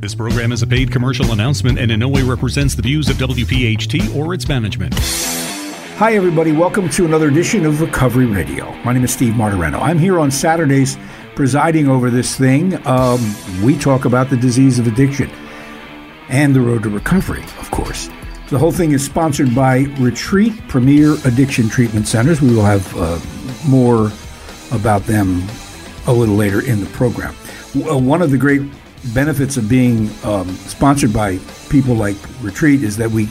This program is a paid commercial announcement and in no way represents the views of WPHT or its management. Hi, everybody. Welcome to another edition of Recovery Radio. My name is Steve Martorano. I'm here on Saturdays presiding over this thing. Um, we talk about the disease of addiction and the road to recovery, of course. The whole thing is sponsored by Retreat Premier Addiction Treatment Centers. We will have uh, more about them a little later in the program. Uh, one of the great benefits of being um, sponsored by people like Retreat is that we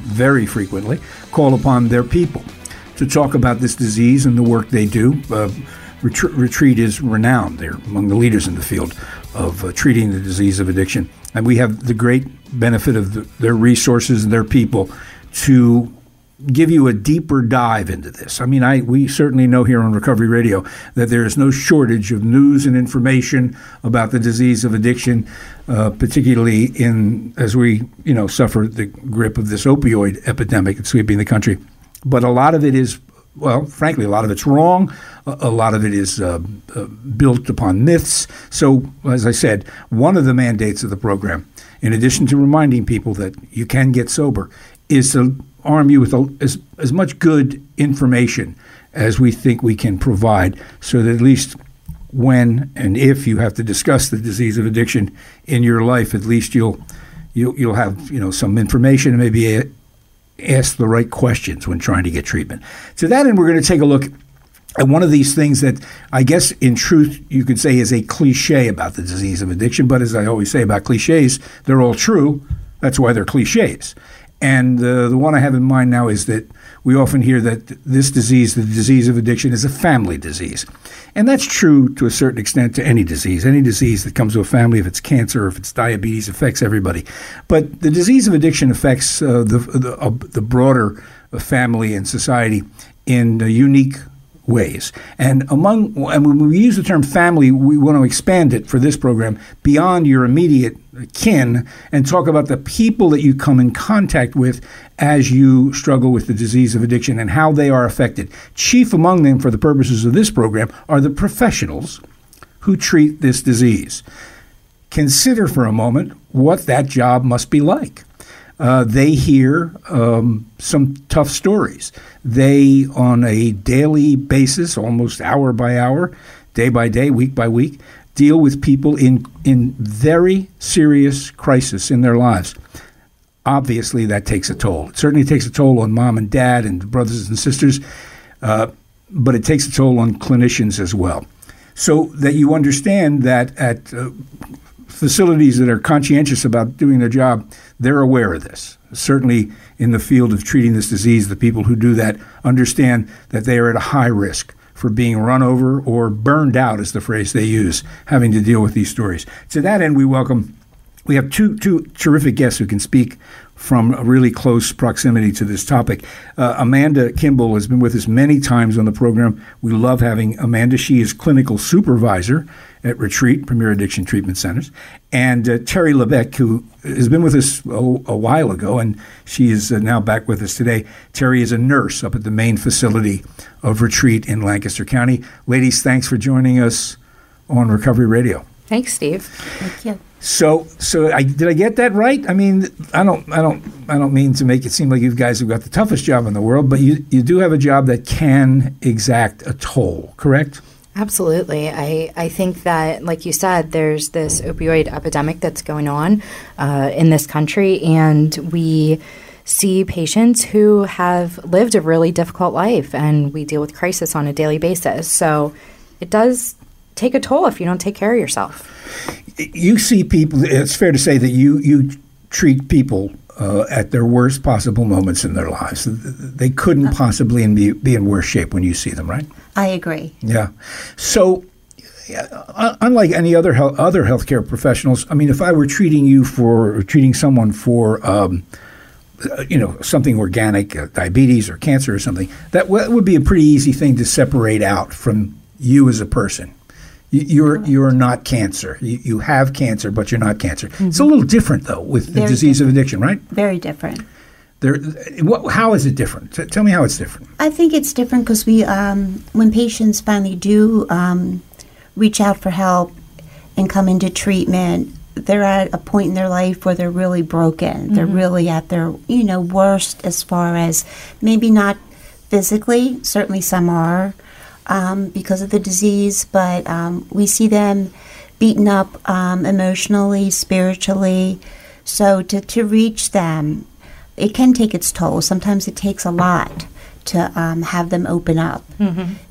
very frequently call upon their people to talk about this disease and the work they do. Uh, Retreat, is renowned. They're among the leaders in the field of uh, treating the disease of addiction. And we have the great benefit of the, their resources and their people to give you a deeper dive into this. I mean, I we certainly know here on Recovery Radio that there is no shortage of news and information about the disease of addiction, uh, particularly in as we you know suffer the grip of this opioid epidemic sweeping the country. But a lot of it is. Well, frankly, a lot of it's wrong. A, a lot of it is uh, uh, built upon myths. So, as I said, one of the mandates of the program, in addition to reminding people that you can get sober, is to arm you with a, as, as much good information as we think we can provide so that at least when and if you have to discuss the disease of addiction in your life, at least you'll you'll, you'll have you know some information and maybe a, ask the right questions when trying to get treatment. To that end, we're going to take a look at one of these things that I guess in truth you could say is a cliche about the disease of addiction, but as I always say about cliches, they're all true. That's why they're cliches. And uh, the one I have in mind now is that we often hear that this disease, the disease of addiction, is a family disease. And that's true to a certain extent to any disease. Any disease that comes to a family, if it's cancer if it's diabetes, affects everybody. But the disease of addiction affects uh, the, the, uh, the, broader family and society in a unique ways. And among and when we use the term family, we want to expand it for this program beyond your immediate kin and talk about the people that you come in contact with as you struggle with the disease of addiction and how they are affected. Chief among them for the purposes of this program are the professionals who treat this disease. Consider for a moment what that job must be like. Uh, they hear um, some tough stories. They, on a daily basis, almost hour by hour, day by day, week by week, deal with people in, in very serious crisis in their lives. Obviously, that takes a toll. It certainly takes a toll on mom and dad and brothers and sisters, uh, but it takes a toll on clinicians as well. So that you understand that at uh, facilities that are conscientious about doing their job, they're aware of this. Certainly, in the field of treating this disease, the people who do that understand that they are at a high risk for being run over or burned out, is the phrase they use, having to deal with these stories. To that end, we welcome. We have two two terrific guests who can speak from a really close proximity to this topic. Uh, Amanda Kimball has been with us many times on the program. We love having Amanda. She is clinical supervisor at Retreat, Premier Addiction Treatment Centers, and uh, Terri Lebec, who has been with us a, a while ago, and she is uh, now back with us today. Terri is a nurse up at the main facility of Retreat in Lancaster County. Ladies, thanks for joining us on Recovery Radio. Thanks, Steve. Thank you. So, so I, did I get that right? I mean, I don't, I don't, I don't mean to make it seem like you guys have got the toughest job in the world, but you, you do have a job that can exact a toll, correct? Absolutely. I, I think that, like you said, there's this opioid epidemic that's going on uh, in this country, and we see patients who have lived a really difficult life, and we deal with crisis on a daily basis. So it does take a toll if you don't take care of yourself. You see people, it's fair to say that you, you treat people uh, at their worst possible moments in their lives. They couldn't possibly be, be in worse shape when you see them, right? I agree. Yeah. So, unlike any other health, other healthcare professionals, I mean, if I were treating you for treating someone for um, you know something organic, uh, diabetes or cancer or something, that, w- that would be a pretty easy thing to separate out from you as a person. You're you're not cancer. You, you have cancer, but you're not cancer. Mm-hmm. It's a little different though with the Very disease different. of addiction, right? Very different. There, what, how is it different? T- tell me how it's different. I think it's different because we, um, when patients finally do um, reach out for help and come into treatment, they're at a point in their life where they're really broken. They're really at their you know worst as far as maybe not physically. Certainly, some are um, because of the disease, but um, we see them beaten up um, emotionally, spiritually. So to to reach them, it can take its toll. Sometimes it takes a lot to um, have them open up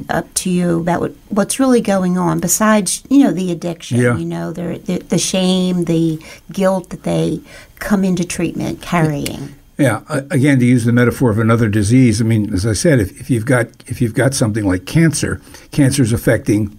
up to you about what, what's really going on besides you know the addiction Yeah. you know the, the the shame the guilt that they come into treatment carrying Yeah, again, to use the metaphor of another disease, I mean, as I said, if, if you've got if you've got something like cancer, cancer is affecting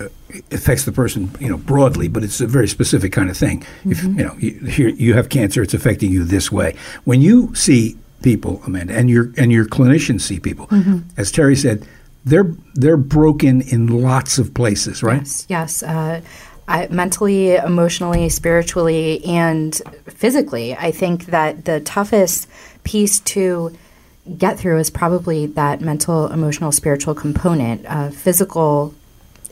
uh, affects the person, you know, broadly, but it's a very specific kind of thing. If you know you, here you have cancer, it's affecting you this way. When you see people, Amanda, and your and your clinicians see people, as Terri said, they're they're broken in lots of places, right? Yes, yes. Uh, I, mentally, emotionally, spiritually, and physically. I think that the toughest piece to get through is probably that mental, emotional, spiritual component. Uh, physical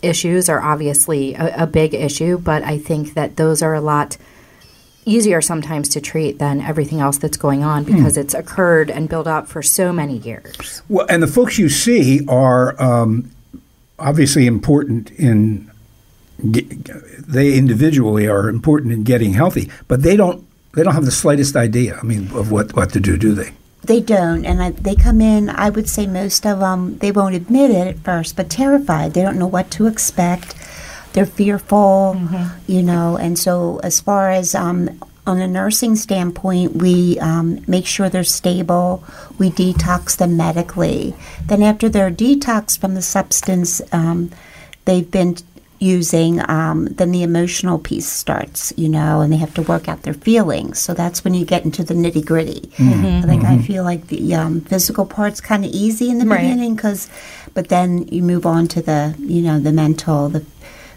issues are obviously a, a big issue, but I think that those are a lot easier sometimes to treat than everything else that's going on because it's occurred and built up for so many years. Well, and the folks you see are um, obviously important in. They individually are important in getting healthy, but they don't. They don't have the slightest idea. I mean, of what what to do, do they? They don't and I, they come in i would say most of them they won't admit it at first but terrified. They don't know what to expect. They're fearful you know and so as far as um, on a nursing standpoint we um, make sure they're stable. We detox them medically. Then after they're detoxed from the substance um, they've been using um, then the emotional piece starts you know and they have to work out their feelings so that's when you get into the nitty gritty i think i feel like the um, physical part's kind of easy in the Right. beginning because but then you move on to the you know the mental the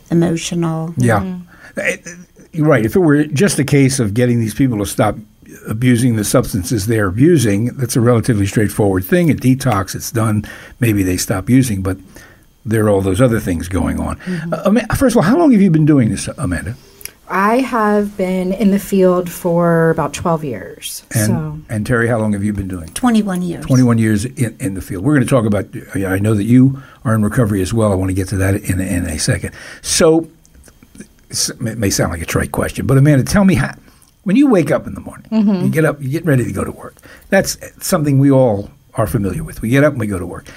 emotional Yeah, Eh, eh, you're right. If it were just a case of getting these people to stop abusing the substances they're abusing, that's a relatively straightforward thing. A detox, it's done. Maybe they stop using, but there are all those other things going on. Uh, first of all, how long have you been doing this, Amanda? I have been in the field for about 12 years. And, so. and Terri, how long have you been doing? 21 years 21 years in, in the field. We're going to talk about, I know that you are in recovery as well. I want to get to that in, in a second. So, it may sound like a trite question, but Amanda, tell me how, when you wake up in the morning, you get up, you get ready to go to work. That's something we all are familiar with. We get up and we go to work.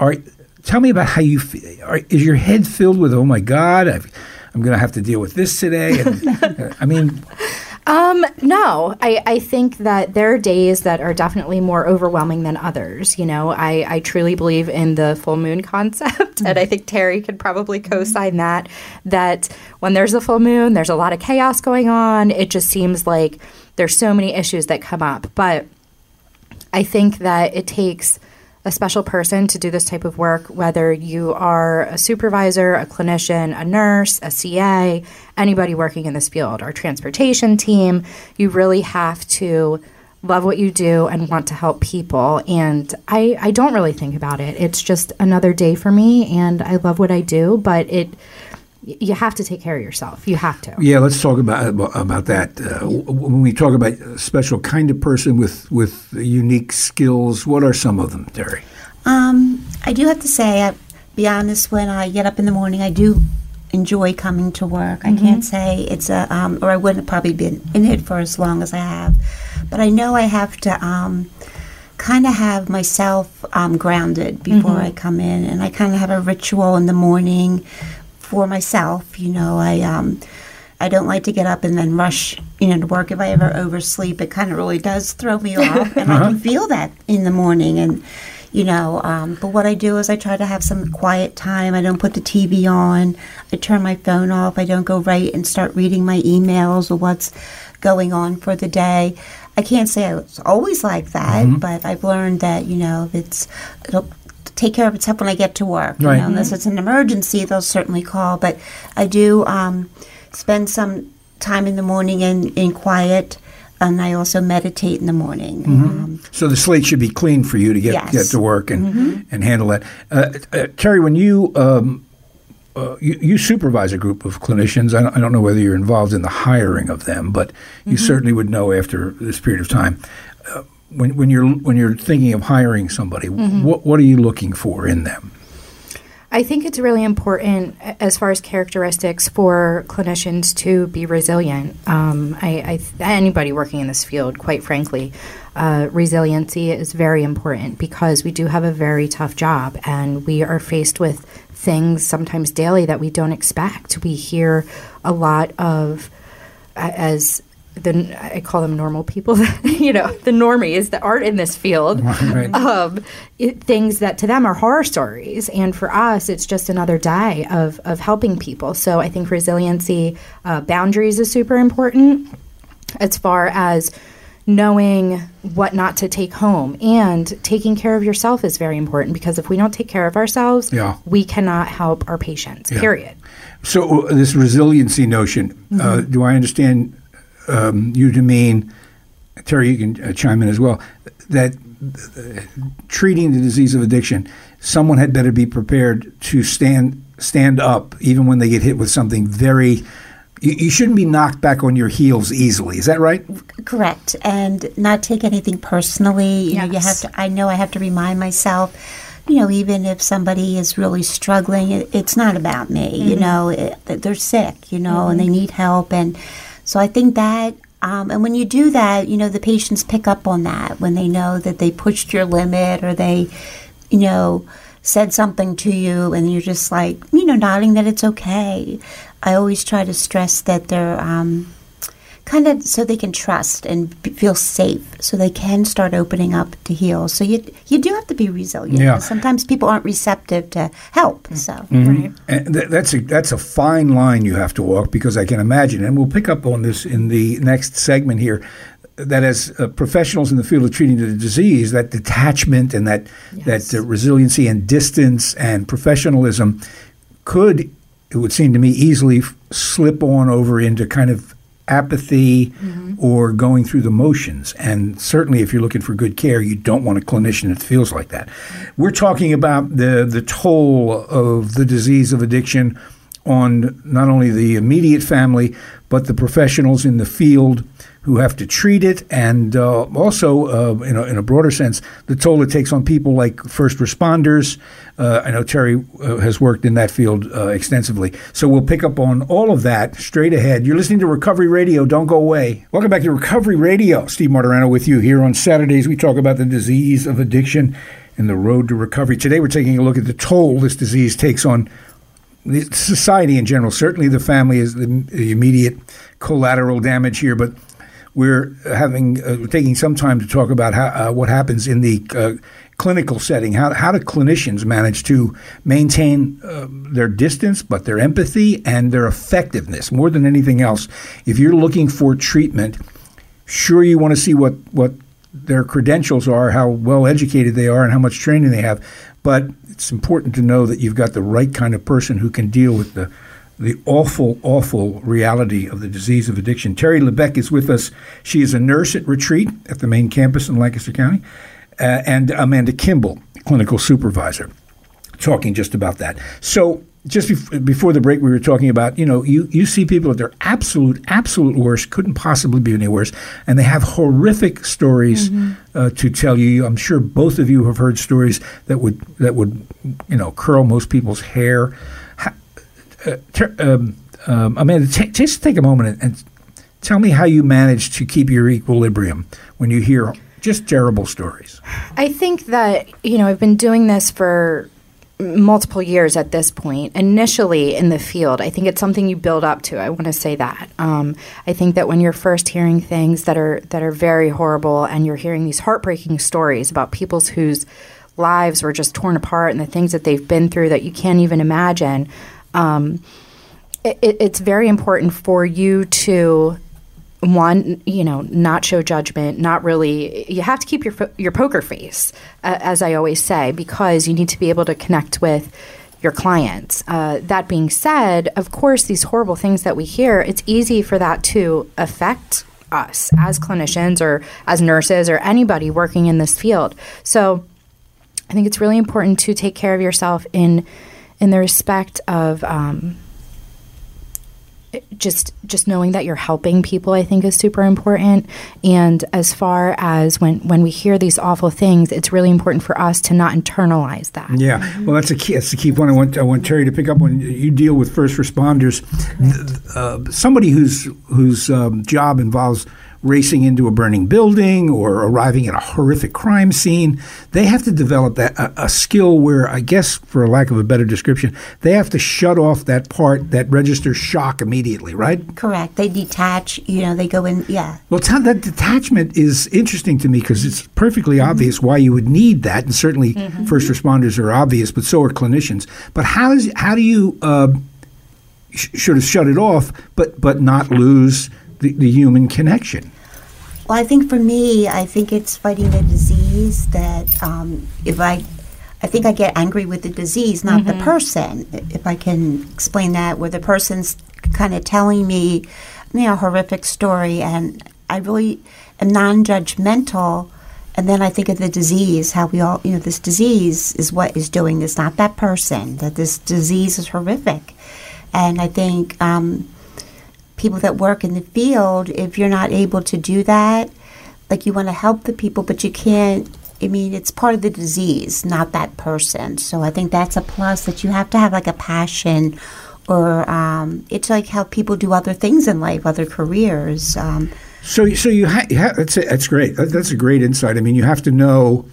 Are, tell me about how you feel. Is your head filled with, oh my God, I've, I'm going to have to deal with this today? And, I mean, Um, no, I, I think that there are days that are definitely more overwhelming than others. You know, I, I truly believe in the full moon concept, and I think Terri could probably co sign that. That when there's a full moon, there's a lot of chaos going on. It just seems like there's so many issues that come up. But I think that it takes a special person to do this type of work, whether you are a supervisor, a clinician, a nurse, a CA, anybody working in this field, our transportation team. You really have to love what you do and want to help people. And I, I don't really think about it. It's just another day for me, and I love what I do, but it. You have to take care of yourself. You have to. Yeah, let's talk about about, about that. Uh, when we talk about a special kind of person with with unique skills, what are some of them, Terri? Um, I do have to say, I be honest. When I get up in the morning, I do enjoy coming to work. I can't say it's a, um, or I wouldn't have probably been in it for as long as I have. But I know I have to um, kind of have myself um, grounded before I come in, and I kind of have a ritual in the morning for myself. You know, I um, I don't like to get up and then rush, you know, to work. If I ever oversleep, it kind of really does throw me off, and I can feel that in the morning. And you know, um, but what I do is I try to have some quiet time. I don't put the TV on. I turn my phone off. I don't go right and start reading my emails or what's going on for the day. I can't say I was always like that, but I've learned that you know, it's take care of itself when I get to work. You know, unless it's an emergency, they'll certainly call. But I do um, spend some time in the morning in, in quiet, and I also meditate in the morning. Um, So the slate should be clean for you to get Yes. get to work and and handle that. Uh, uh, Terri, when you um, uh, you, you, supervise a group of clinicians. I don't, I don't, know whether you're involved in the hiring of them, but you mm-hmm. certainly would know after this period of time. Uh, when, when you're when you're thinking of hiring somebody, mm-hmm. what what are you looking for in them? I think it's really important as far as characteristics for clinicians to be resilient. Um, I, I, anybody working in this field, quite frankly, uh, resiliency is very important because we do have a very tough job and we are faced with things sometimes daily that we don't expect. We hear a lot of, as the I call them normal people, you know, the normies that aren't in this field, right. um, it, things that to them are horror stories, and for us, it's just another day of of helping people. So I think resiliency, uh, boundaries is super important as far as knowing what not to take home and taking care of yourself is very important because if we don't take care of ourselves yeah. we cannot help our patients yeah. period so uh, this resiliency notion uh, mm-hmm. uh, do i understand um, you to mean, Terri, you can uh, chime in as well, that uh, treating the disease of addiction, someone had better be prepared to stand stand up even when they get hit with something very. You, you shouldn't be knocked back on your heels easily. Is that right? Correct, and not take anything personally. You yes. know, you have to. I know I have to remind myself you know, even if somebody is really struggling, it, it's not about me. Mm-hmm. You know, it, they're sick. You know, mm-hmm. and they need help, and so I think that, um, and when you do that, you know, the patients pick up on that when they know that they pushed your limit or they, you know, said something to you and you're just like, you know, nodding that it's okay. I always try to stress that they're, um, kind of so they can trust and feel safe so they can start opening up to heal so you you do have to be resilient yeah. sometimes people aren't receptive to help so mm-hmm. right. and th- that's a that's a fine line you have to walk because i can imagine and we'll pick up on this in the next segment here that as uh, professionals in the field of treating the disease that detachment and that yes. that uh, resiliency and distance and professionalism could it would seem to me easily f- slip on over into kind of apathy mm-hmm. or going through the motions. And certainly, if you're looking for good care, you don't want a clinician that feels like that. We're talking about the, the toll of the disease of addiction on not only the immediate family, but the professionals in the field who have to treat it, and uh, also, uh, in, a, in, a, broader sense, the toll it takes on people like first responders. Uh, I know Terri uh, has worked in that field uh, extensively. So we'll pick up on all of that straight ahead. You're listening to Recovery Radio. Don't go away. Welcome back to Recovery Radio. Steve Martorano with you here on Saturdays. We talk about the disease of addiction and the road to recovery. Today, we're taking a look at the toll this disease takes on society in general. Certainly, the family is the immediate collateral damage here, but we're having uh, taking some time to talk about how, uh, what happens in the uh, clinical setting. How how do clinicians manage to maintain uh, their distance, but their empathy and their effectiveness more than anything else? If you're looking for treatment, sure you want to see what what their credentials are, how well educated they are, and how much training they have, but it's important to know that you've got the right kind of person who can deal with the the awful, awful reality of the disease of addiction. Terri Lebeck is with us. She is a nurse at Retreat at the main campus in Lancaster County, uh, and Amanda Kimball, clinical supervisor, talking just about that. So, just bef- before the break, we were talking about you know you you see people at their absolute absolute worst, couldn't possibly be any worse, and they have horrific stories mm-hmm. uh, to tell you. I'm sure both of you have heard stories that would that would you know curl most people's hair uh, ter- um, um, Amanda, t- just take a moment and, and tell me how you manage to keep your equilibrium when you hear just terrible stories. I think that, you know, I've been doing this for multiple years at this point. Initially in the field, I think it's something you build up to. I want to say that. Um, I think that when you're first hearing things that are that are very horrible, and you're hearing these heartbreaking stories about people's whose lives were just torn apart and the things that they've been through that you can't even imagine um, it, it's very important for you to one you know not show judgment not really you have to keep your your poker face uh, as i always say because you need to be able to connect with your clients. Uh, that being said of course these horrible things that we hear it's easy for that to affect us as clinicians or as nurses or anybody working in this field. So i think it's really important to take care of yourself in in the respect of um, just just knowing that you're helping people i think is super important and as far as when when we hear these awful things it's really important for us to not internalize that Yeah, well, that's a key. That's the key point. I want I want Terri to pick up when you deal with first responders. Uh, somebody whose whose um, job involves racing into a burning building or arriving at a horrific crime scene, they have to develop that a, a skill where, I guess, for lack of a better description, they have to shut off that part that registers shock immediately, right? Correct. They detach. You know, they go in. Yeah. Well, Tom, that detachment is interesting to me because it's perfectly obvious why you would need that, and certainly first responders are obvious, but so are clinicians. But how is how do you uh, sh- sort of shut it off, but but not lose the, the human connection? Well, I think for me, I think it's fighting the disease that um, if I, I think I get angry with the disease, not the person. If I can explain that, where the person's kind of telling me, you know, a horrific story, and I really am non-judgmental. And then I think of the disease, how we all, you know, this disease is what is doing this, not that person. That this disease is horrific, and I think. Um, people that work in the field, if you're not able to do that, like you want to help the people, but you can't. I mean, it's part of the disease, not that person. So I think that's a plus that you have to have like a passion, or um, it's like how people do other things in life, other careers. Um, So, so you, ha- you ha- that's a, that's great. That's a great insight. I mean, you have to know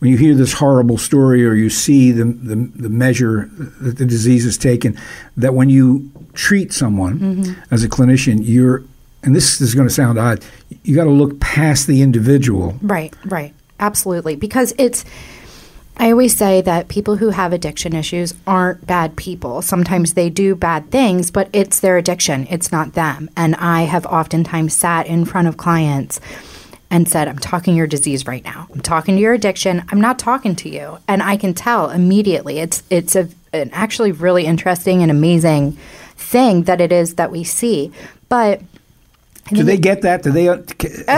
when you hear this horrible story or you see the the, the measure that the disease is taken, that when you treat someone mm-hmm. as a clinician, you're and this is going to sound odd. You got to look past the individual. Right, right. Absolutely. Because it's, I always say that people who have addiction issues aren't bad people. Sometimes they do bad things, but it's their addiction, it's not them. And I have oftentimes sat in front of clients and said, I'm talking your disease right now. I'm talking to your addiction. I'm not talking to you. And I can tell immediately. It's it's a, an actually really interesting and amazing thing that it is that we see. But Do they get that? Do they? Oh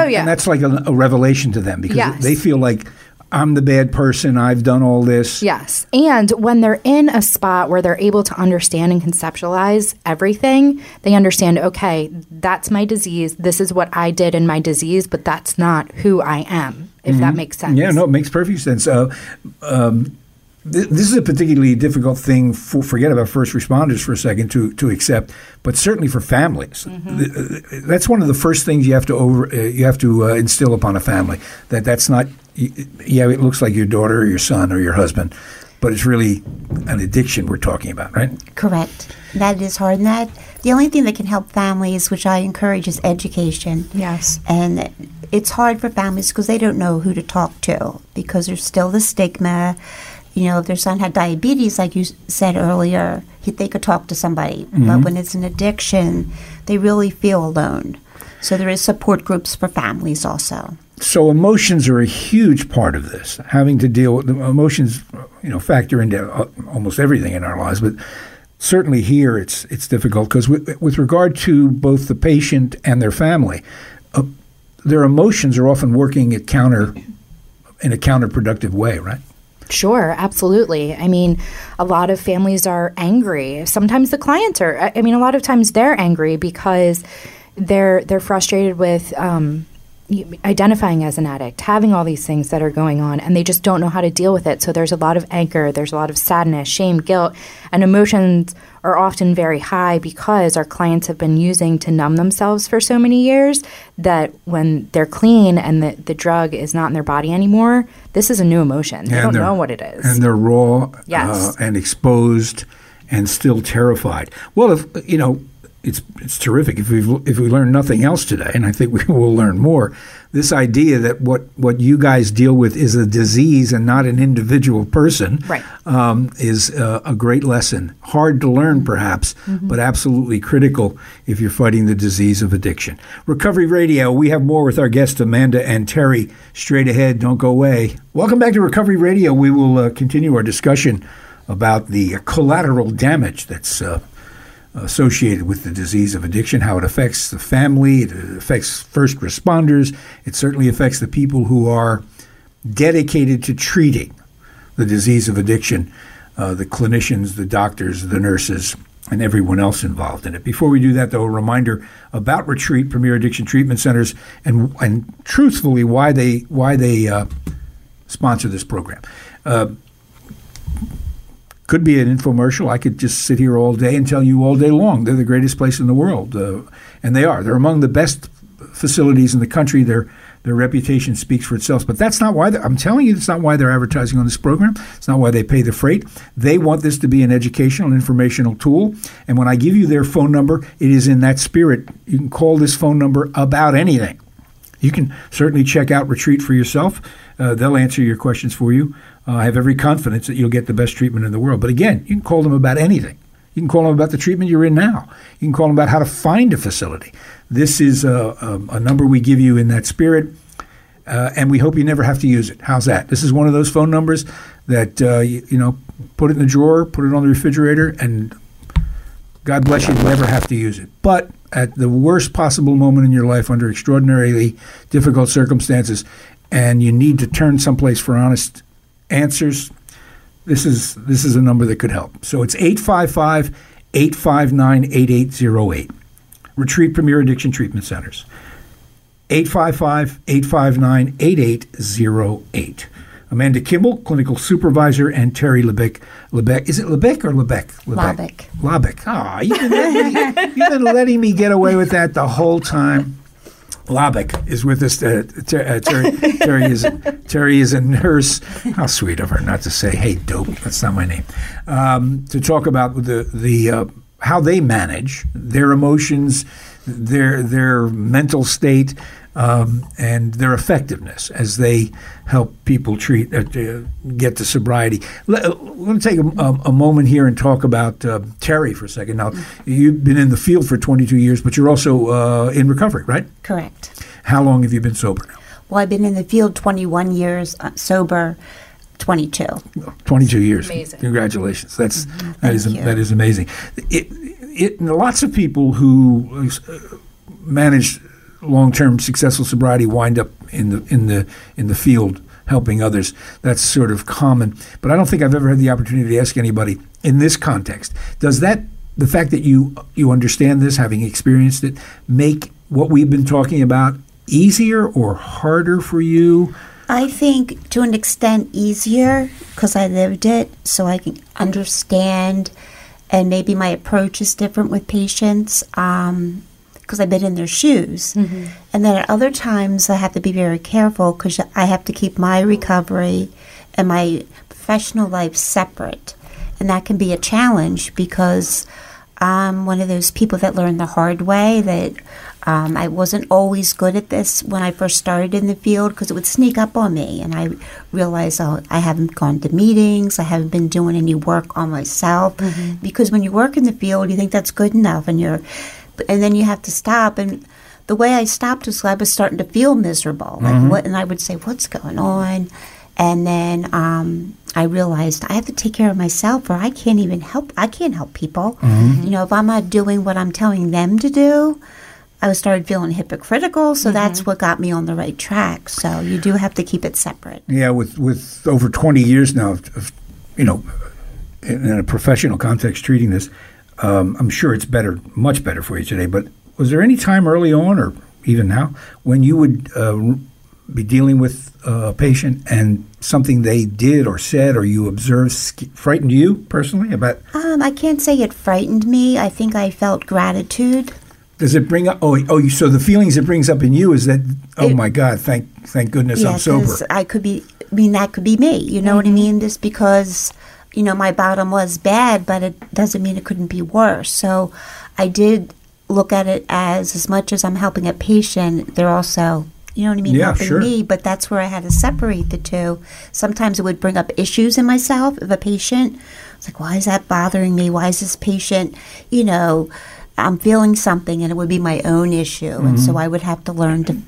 yeah. And that's like a, a revelation to them because Yes. they feel like I'm the bad person. I've done all this. Yes. And when they're in a spot where they're able to understand and conceptualize everything, they understand, okay, that's my disease. This is what I did in my disease, but that's not who I am, if that makes sense. Mm-hmm. Yeah, no, it makes perfect sense. Uh, um, th- this is a particularly difficult thing. For, forget about first responders for a second to to accept, but certainly for families. Th- uh, That's one of the first things you have to over uh, you have to uh, instill upon a family that that's not. Yeah, it looks like your daughter or your son or your husband, but it's really an addiction we're talking about, right? correct. That is hard. And that the only thing that can help families, which I encourage, is education. Yes. And it's hard for families because they don't know who to talk to because there's still the stigma. You know, if their son had diabetes, like you said earlier, he, they could talk to somebody. But when it's an addiction, they really feel alone. So there is support groups for families also. So emotions are a huge part of this. Having to deal with the emotions, you know, factor into uh, almost everything in our lives, but certainly here it's it's difficult because with, with regard to both the patient and their family, uh, their emotions are often working at counter in a counterproductive way, right? Sure, absolutely. I mean, a lot of families are angry. Sometimes the clients are. I mean, a lot of times they're angry because they're they're frustrated with um, identifying as an addict, having all these things that are going on, and they just don't know how to deal with it. So there's a lot of anger, there's a lot of sadness, shame, guilt, and emotions are often very high because our clients have been using to numb themselves for so many years that when they're clean and the, the drug is not in their body anymore, this is a new emotion. They don't know what it is. And they're raw Yes. uh, and exposed and still terrified. Well, if you know, it's it's terrific if we if we learn nothing else today, and I think we will learn more. This idea that what what you guys deal with is a disease and not an individual person, Right. um, is uh, a great lesson. Hard to learn, perhaps, but absolutely critical if you're fighting the disease of addiction. Recovery Radio. We have more with our guests Amanda and Terri straight ahead. Don't go away. Welcome back to Recovery Radio. We will uh, continue our discussion about the collateral damage that's. Uh, associated with the disease of addiction, how it affects the family, it affects first responders, it certainly affects the people who are dedicated to treating the disease of addiction. uh, the clinicians, the doctors, the nurses, and everyone else involved in it. Before we do that, though, a reminder about Retreat Premier Addiction Treatment Centers and and truthfully why they why they uh, sponsor this program. Uh, could be an infomercial. I could just sit here all day and tell you all day long they're the greatest place in the world, uh, and they are. They're among the best facilities in the country. Their their reputation speaks for itself. But that's not why. I'm telling you, it's not why they're advertising on this program. It's not why they pay the freight. They want this to be an educational informational tool. And when I give you their phone number, it is in that spirit. You can call this phone number about anything. You can certainly check out Retreat for yourself. Uh, they'll answer your questions for you. Uh, I have every confidence that you'll get the best treatment in the world. But again, you can call them about anything. You can call them about the treatment you're in now. You can call them about how to find a facility. This is a, a, a number we give you in that spirit, uh, and we hope you never have to use it. How's that? This is one of those phone numbers that uh, you, you, know, put it in the drawer, put it on the refrigerator, and God bless you, you never have to use it. But at the worst possible moment in your life, under extraordinarily difficult circumstances, and you need to turn someplace for honest answers, this is this is a number that could help. So it's 855 859 8808. Retreat Premier Addiction Treatment Centers. 855 859 8808. Amanda Kimball, clinical supervisor, and Terri Lebec. Lebec, is it Lebec or Lebec? Lebec. Lebec. Ah, you've you've been letting me get away with that the whole time. Labik is with us. Uh, ter- uh, Terri, Terri, is Terri is a nurse. How sweet of her not to say, "Hey, dope." That's not my name. Um, to talk about the the uh, how they manage their emotions, their their mental state, um, and their effectiveness as they help people treat uh, get to sobriety. Let, uh, let me take a, a, a, moment here and talk about uh, Terri for a second. Now, you've been in the field for 22 years, but you're also uh, in recovery, right? Correct. How long have you been sober now? Well, I've been in the field 21 years, uh, sober 22. 22 years. Amazing. Congratulations. That's mm-hmm. that is you. that is amazing. It, it, lots of people who uh, manage long-term successful sobriety wind up in the in the in the field helping others. That's sort of common. But I don't think I've ever had the opportunity to ask anybody in this context. Does that the fact that you you understand this, having experienced it, make what we've been talking about easier or harder for you? I think to an extent easier because I lived it, so I can understand, and maybe my approach is different with patients. Um, because I've been in their shoes. Mm-hmm. And then at other times, I have to be very careful because I have to keep my recovery and my professional life separate. And that can be a challenge because I'm one of those people that learned the hard way that um, I wasn't always good at this when I first started in the field because it would sneak up on me. And I realized oh, I haven't gone to meetings, I haven't been doing any work on myself. Mm-hmm. Because when you work in the field, you think that's good enough and you're and then you have to stop. And the way I stopped was I was starting to feel miserable. Like mm-hmm. what, and I would say, "What's going on?" And then um, I realized I have to take care of myself, or I can't even help. I can't help people. Mm-hmm. You know, if I'm not doing what I'm telling them to do, I started feeling hypocritical. So mm-hmm. that's what got me on the right track. So you do have to keep it separate. Yeah, with with over 20 years now of, of you know, in a professional context treating this, um, I'm sure it's better, much better for you today. But was there any time early on, or even now, when you would uh, be dealing with a patient and something they did or said or you observed frightened you personally about? Um, I can't say it frightened me. I think I felt gratitude. Does it bring up? Oh, oh. So the feelings it brings up in you is that, oh it, my God, thank, thank goodness yeah, I'm sober. I could be. I mean, that could be me. You know mm-hmm. what I mean? Just because you know, my bottom was bad, but it doesn't mean it couldn't be worse. So I did look at it as as much as I'm helping a patient, they're also you know what I mean, yeah, helping sure. me, but that's where I had to separate the two. Sometimes it would bring up issues in myself of a patient. It's like, why is that bothering me? Why is this patient, you know, I'm feeling something and it would be my own issue. Mm-hmm. And so mm-hmm. I would have to learn to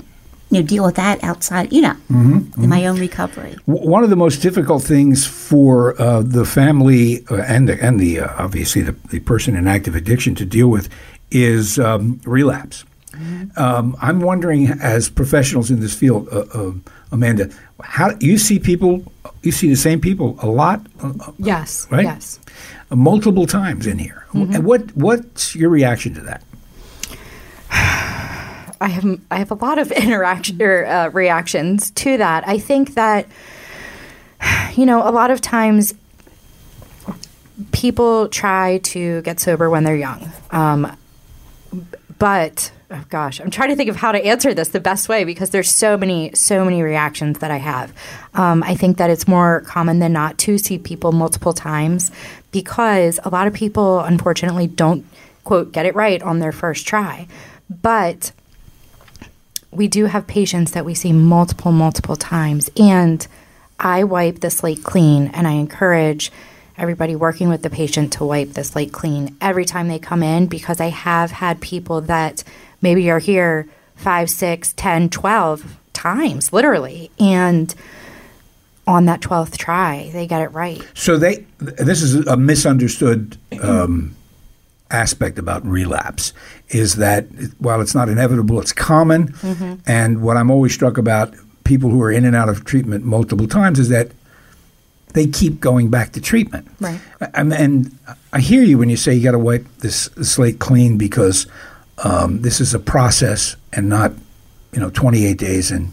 you know, deal with that outside, you know, mm-hmm, mm-hmm. in my own recovery. One of the most difficult things for uh, the family uh, and the, and the uh, obviously the, the person in active addiction to deal with is um, relapse. Um, I'm wondering, as professionals in this field, uh, uh, Amanda, how you see people? You see the same people a lot, uh, Yes. Right? Yes. uh, multiple times in here. And what what's your reaction to that? I have I have a lot of interaction or uh, reactions to that. I think that you know a lot of times people try to get sober when they're young, um, but oh gosh, I'm trying to think of how to answer this the best way because there's so many so many reactions that I have. Um, I think that it's more common than not to see people multiple times because a lot of people unfortunately don't quote get it right on their first try, but we do have patients that we see multiple, multiple times. And I wipe the slate clean and I encourage everybody working with the patient to wipe the slate clean every time they come in because I have had people that maybe are here five, six, ten, twelve times, literally. And on that 12th try, they get it right. So they this is a misunderstood um, aspect about relapse is that while it's not inevitable, it's common. And what I'm always struck about people who are in and out of treatment multiple times is that they keep going back to treatment. Right. And, and I hear you when you say you got to wipe this slate clean because um, this is a process and not, you know, 28 days and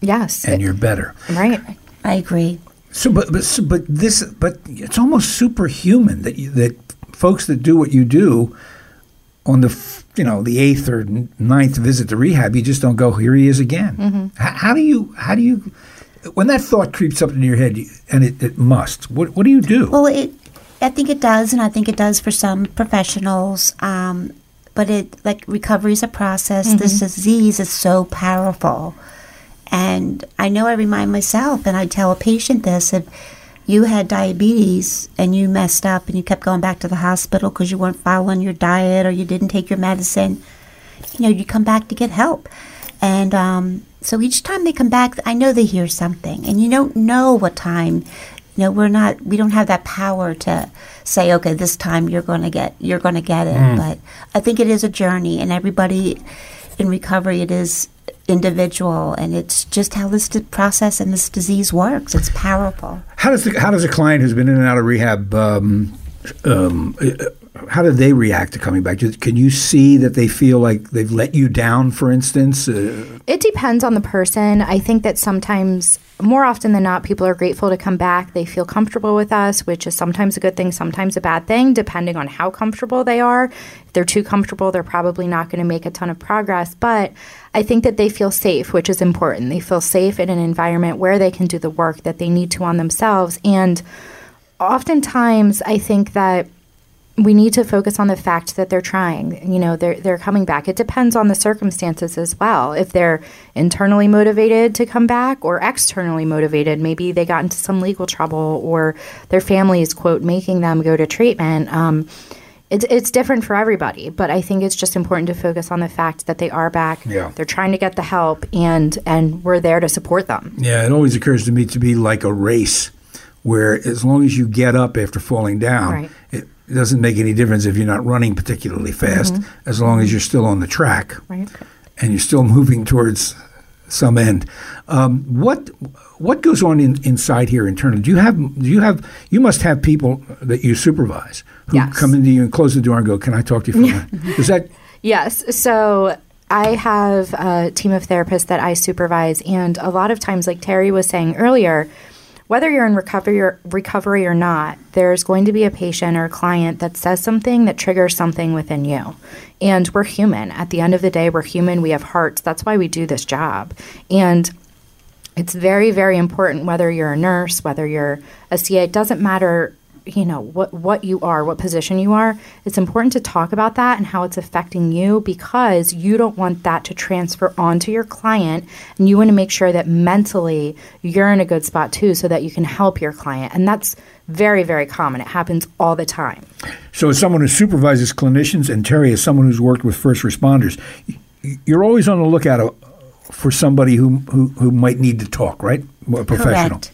Yes. and you're better. right. I agree. So, but but so, but this, but it's almost superhuman that you, that folks that do what you do on the you know the eighth or ninth visit to rehab, you just don't go. Here he is again. H- how do you how do you when that thought creeps up into your head, and it, it must. What what do you do? Well, it, I think it does, and I think it does for some professionals. Um, but it, like recovery is a process. This disease is so powerful, and I know I remind myself, and I tell a patient this: if you had diabetes and you messed up and you kept going back to the hospital because you weren't following your diet or you didn't take your medicine, you know, you come back to get help. And um, so each time they come back, I know they hear something, and you don't know what time. You know, we're not. We don't have that power to say, okay, this time you're going to get you're going to get it. But I think it is a journey, and everybody in recovery, it is individual, and it's just how this process and this disease works. It's powerful. How does the, how does a client who's been in and out of rehab? Um, um, uh, how do they react to coming back? Can you see that they feel like they've let you down, for instance? Uh, It depends on the person. I think that sometimes, more often than not, people are grateful to come back. They feel comfortable with us, which is sometimes a good thing, sometimes a bad thing, depending on how comfortable they are. If they're too comfortable, they're probably not going to make a ton of progress. But I think that they feel safe, which is important. They feel safe in an environment where they can do the work that they need to on themselves. And oftentimes, I think that we need to focus on the fact that they're trying. You know, they're they're coming back. It depends on the circumstances as well. If they're internally motivated to come back or externally motivated, maybe they got into some legal trouble or their family is quote making them go to treatment. Um, it's it's different for everybody, but I think it's just important to focus on the fact that they are back. Yeah. They're trying to get the help, and and we're there to support them. Yeah, it always occurs to me to be like a race where as long as you get up after falling down, Right. it, it doesn't make any difference if you're not running particularly fast, as long as you're still on the track Right. and you're still moving towards some end. Um, what what goes on in, inside here internally? Do you have do you have you must have people that you supervise who Yes. come into you and close the door and go, "Can I talk to you for a minute?" Is that Yes. So I have a team of therapists that I supervise, and a lot of times, like Terri was saying earlier, whether you're in recovery or, recovery or not, there's going to be a patient or a client that says something that triggers something within you. And we're human. At the end of the day, we're human. We have hearts. That's why we do this job. And it's very very important whether you're a nurse whether you're a ca it doesn't matter you know what what you are what position you are it's important to talk about that and how it's affecting you because you don't want that to transfer onto your client and you want to make sure that mentally you're in a good spot too so that you can help your client and that's very very common it happens all the time So, as someone who supervises clinicians, and Terri, as someone who's worked with first responders, you're always on the lookout uh, for somebody who, who, who might need to talk, right? A professional. Correct.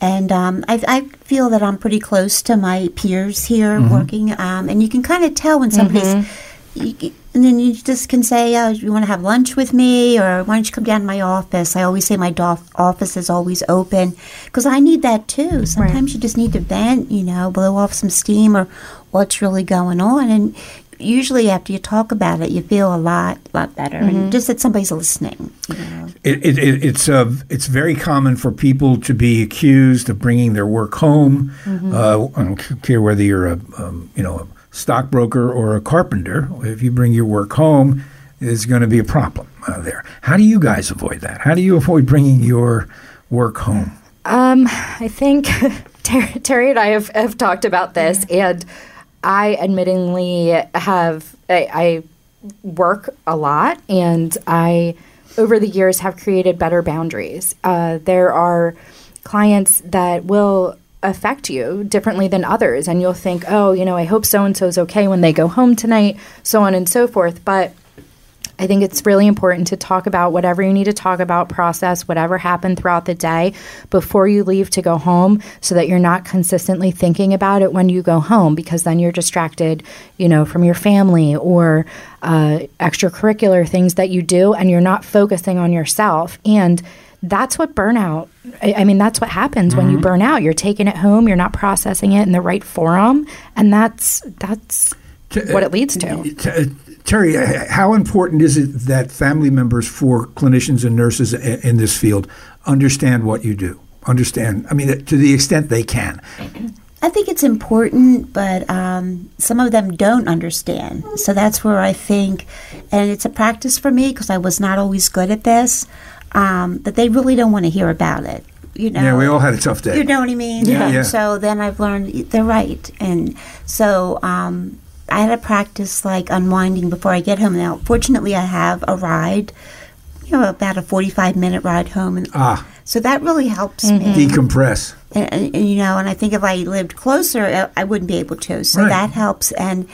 And um, I, I feel that I'm pretty close to my peers here working, um, and you can kind of tell when somebody's. You, and then you just can say, oh, you want to have lunch with me, or why don't you come down to my office? I always say my office is always open because I need that too. Sometimes you just need to vent, you know, blow off some steam or what's really going on. And usually after you talk about it, you feel a lot, lot better, and just that somebody's listening. You know? It, it, it, it's uh, it's very common for people to be accused of bringing their work home. Uh, I don't care whether you're a um, you know a stockbroker or a carpenter. If you bring your work home, there's going to be a problem uh, there. How do you guys avoid that? How do you avoid bringing your work home? Um, I think Ter- Terri and I have, have talked about this, and I admittingly have I, I work a lot, and I over the years have created better boundaries. Uh, there are clients that will affect you differently than others, and you'll think, oh, you know, I hope so and so's okay when they go home tonight, so on and so forth, but. I think it's really important to talk about whatever you need to talk about, process whatever happened throughout the day before you leave to go home so that you're not consistently thinking about it when you go home because then you're distracted, you know, from your family or uh, extracurricular things that you do and you're not focusing on yourself. And that's what burnout, I, I mean, that's what happens when you burn out. You're taking it home, you're not processing it in the right forum. And that's, that's what it leads to. T- uh, Terri, uh, how important is it that family members for clinicians and nurses in this field understand what you do? Understand, I mean, to the extent they can. I think it's important, but um, some of them don't understand. So that's where I think, and it's a practice for me because I was not always good at this, um, that they really don't want to hear about it. You know, Yeah, we all had a tough day. You know what I mean? Yeah, yeah. So then I've learned they're right, and so um, I had to practice like unwinding before I get home. Now, fortunately, I have a ride, you know, about a forty-five minute ride home, and Ah, so that really helps me. decompress. And, and, and, you know, and I think if I lived closer, uh, I wouldn't be able to. So Right. that helps. And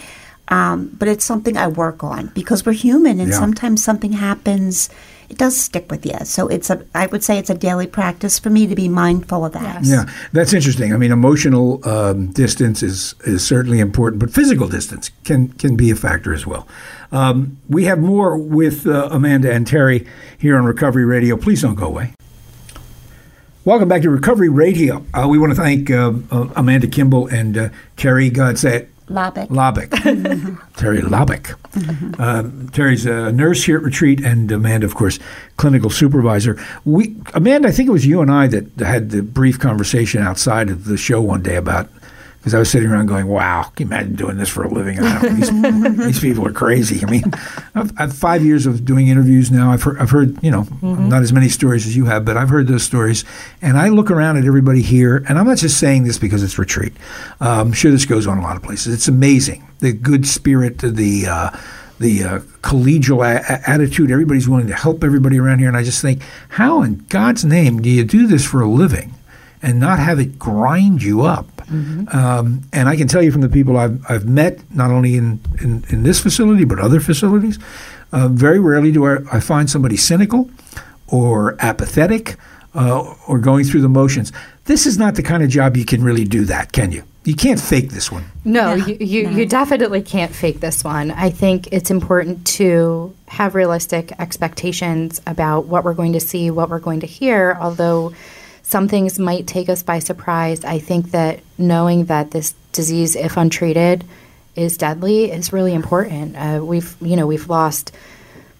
um, but it's something I work on because we're human, and Yeah. sometimes something happens. It does stick with you. So it's a. I would say it's a daily practice for me to be mindful of that. Yes. Yeah, that's interesting. I mean, emotional um, distance is, is certainly important, but physical distance can, can be a factor as well. Um, we have more with uh, Amanda and Terri here on Recovery Radio. Please don't go away. Welcome back to Recovery Radio. Uh, we want to thank uh, uh, Amanda Kimball and uh, Terri Godsett Labik. Labik. Terri Labik. Um, Terri's a nurse here at Retreat, and Amanda, of course, clinical supervisor. We, Amanda, I think it was you and I that had the brief conversation outside of the show one day about because I was sitting around going, "Wow, can you imagine doing this for a living? These, these people are crazy." I mean, I've, I've five years of doing interviews now. I've heard, I've heard, you know, not as many stories as you have, but I've heard those stories, and I look around at everybody here, and I'm not just saying this because it's Retreat. Uh, I'm sure this goes on a lot of places. It's amazing the good spirit, the uh, the uh, collegial a- attitude. Everybody's willing to help everybody around here, and I just think, how in God's name do you do this for a living and not have it grind you up? Um, and I can tell you from the people I've, I've met, not only in, in, in this facility but other facilities, uh, very rarely do I, I find somebody cynical or apathetic uh, or going through the motions. This is not the kind of job you can really do that, can you? You can't fake this one. No, No, you, you, no. you definitely can't fake this one. I think it's important to have realistic expectations about what we're going to see, what we're going to hear, although some things might take us by surprise. I think that knowing that this disease, if untreated, is deadly is really important. Uh, we've, you know, we've lost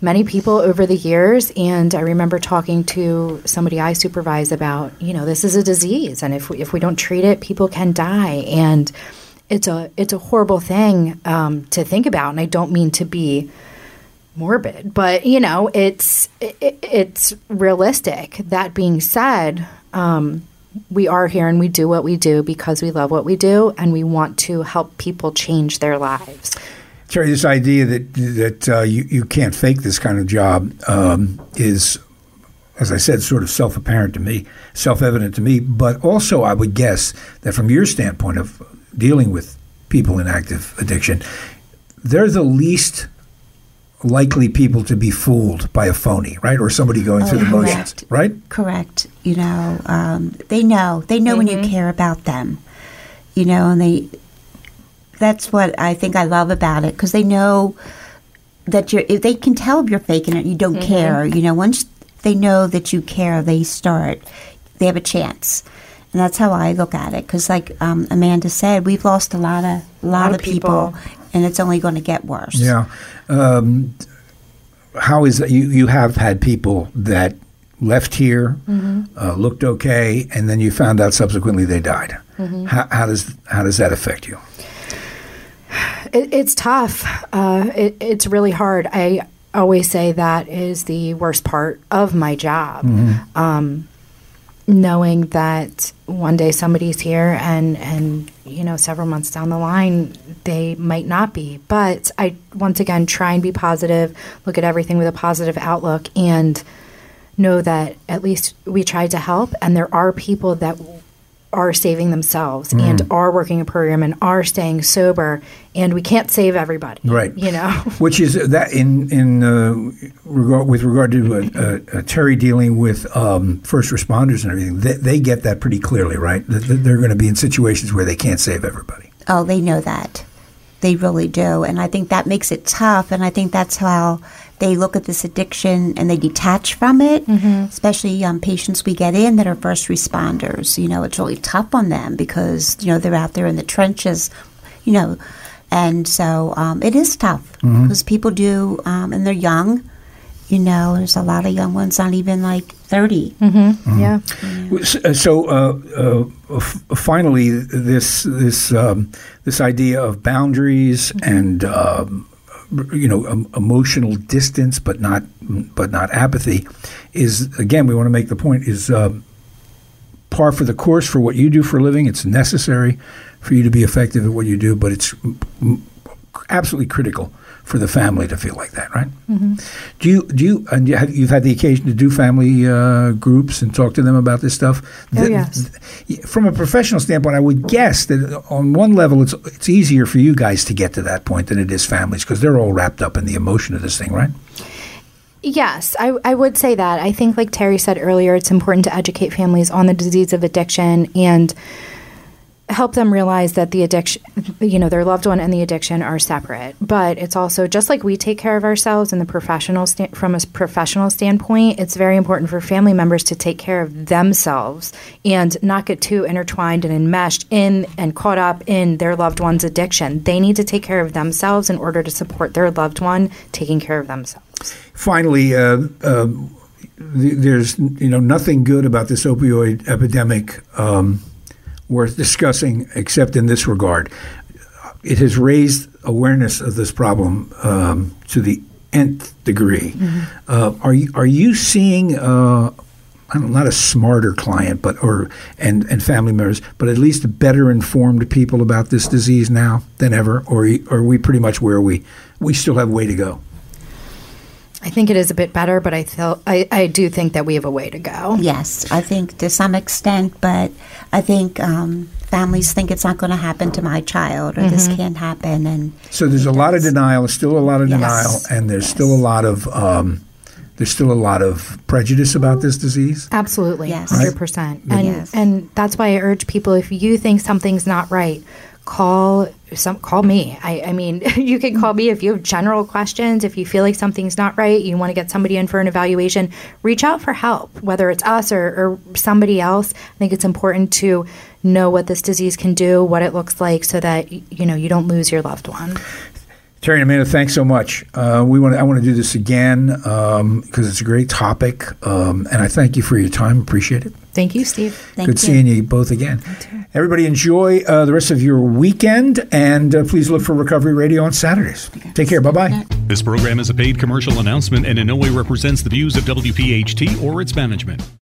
many people over the years and i remember talking to somebody i supervise about you know this is a disease and if we, if we don't treat it people can die and it's a it's a horrible thing um, to think about and i don't mean to be morbid but you know it's it, it's realistic that being said um, we are here and we do what we do because we love what we do and we want to help people change their lives Terri, this idea that that uh, you you can't fake this kind of job um, is, as I said, sort of self apparent to me, self evident to me. But also, I would guess that from your standpoint of dealing with people in active addiction, they're the least likely people to be fooled by a phony, right, or somebody going through the motions, right? Correct. You know, um, they know. They know when you care about them. You know, and they. That's what I think I love about it because they know that you're if they can tell if you're faking it you don't care you know once they know that you care they start they have a chance and that's how i look at it because like um, amanda said we've lost a lot of a lot, of people, and it's only going to get worse Yeah. Um, how is that? You, you have had people that left here, uh, looked okay, and then you found out subsequently they died. How, how does how does that affect you? It, it's tough. Uh, it, it's really hard. I always say that is the worst part of my job. Um, knowing that one day somebody's here and and you know several months down the line they might not be but i once again try and be positive look at everything with a positive outlook and know that at least we tried to help and there are people that are saving themselves and are working a program and are staying sober and we can't save everybody Right. you know Which is that in in uh, regard with regard to uh, uh, uh, Terri dealing with um, first responders and everything, they, they get that pretty clearly, right? That that they're going to be in situations where they can't save everybody. Oh, they know that. They really do. And I think that makes it tough. And I think that's how they look at this addiction and they detach from it, especially um, patients we get in that are first responders. You know, it's really tough on them because, you know, they're out there in the trenches, you know. And so um, it is tough because people do, um, and they're young. You know, there's a lot of young ones, not even like 30. yeah. S- So, uh, uh, f- finally, this this um, this idea of boundaries and um, you know em- emotional distance, but not but not apathy, is again we want to make the point is um, par for the course for what you do for a living. It's necessary for you to be effective at what you do, but it's absolutely critical for the family to feel like that, right? Do you do you and you have, you've had the occasion to do family uh, groups and talk to them about this stuff? Oh, Th- yes. th- From a professional standpoint, I would guess that on one level, it's it's easier for you guys to get to that point than it is families because they're all wrapped up in the emotion of this thing, right? Yes, I, I would say that. I think, like Terri said earlier, it's important to educate families on the disease of addiction and help them realize that the addiction, you know, their loved one and the addiction are separate. But it's also just like we take care of ourselves in the professional sta- from a professional standpoint. It's very important for family members to take care of themselves and not get too intertwined and enmeshed in and caught up in their loved one's addiction. They need to take care of themselves in order to support their loved one taking care of themselves. Finally, uh, uh, there's you know nothing good about this opioid epidemic um, worth discussing, except in this regard. It has raised awareness of this problem um, to the nth degree. Uh, are you are you seeing? Uh, I don't, not a smarter client, but or and and family members, but at least better informed people about this disease now than ever, or are we pretty much where we we still have way to go? I think it is a bit better, but I feel I, I do think that we have a way to go. Yes, I think to some extent, but I think um, families think it's not going to happen to my child or this can't happen. And So there's a lot of denial, still a lot of Yes. denial, and there's Yes. still a lot of um, there's still a lot of prejudice about this disease. Absolutely, Yes. hundred percent. And Yes. and that's why I urge people: if you think something's not right, call some call me. I, I mean, you can call me if you have general questions. If you feel like something's not right, you want to get somebody in for an evaluation. Reach out for help, whether it's us or, or somebody else. I think it's important to know what this disease can do, what it looks like, so that you know you don't lose your loved one. Terri and Amanda, thanks so much. Uh, we want I want to do this again because it's a great topic, um, and I thank you for your time. Appreciate it. Thank you, Steve. thank Good you. seeing you both again. Everybody enjoy uh, the rest of your weekend, and uh, please look for Recovery Radio on Saturdays. Take care. Bye bye. This program is a paid commercial announcement and in no way represents the views of WPHT or its management.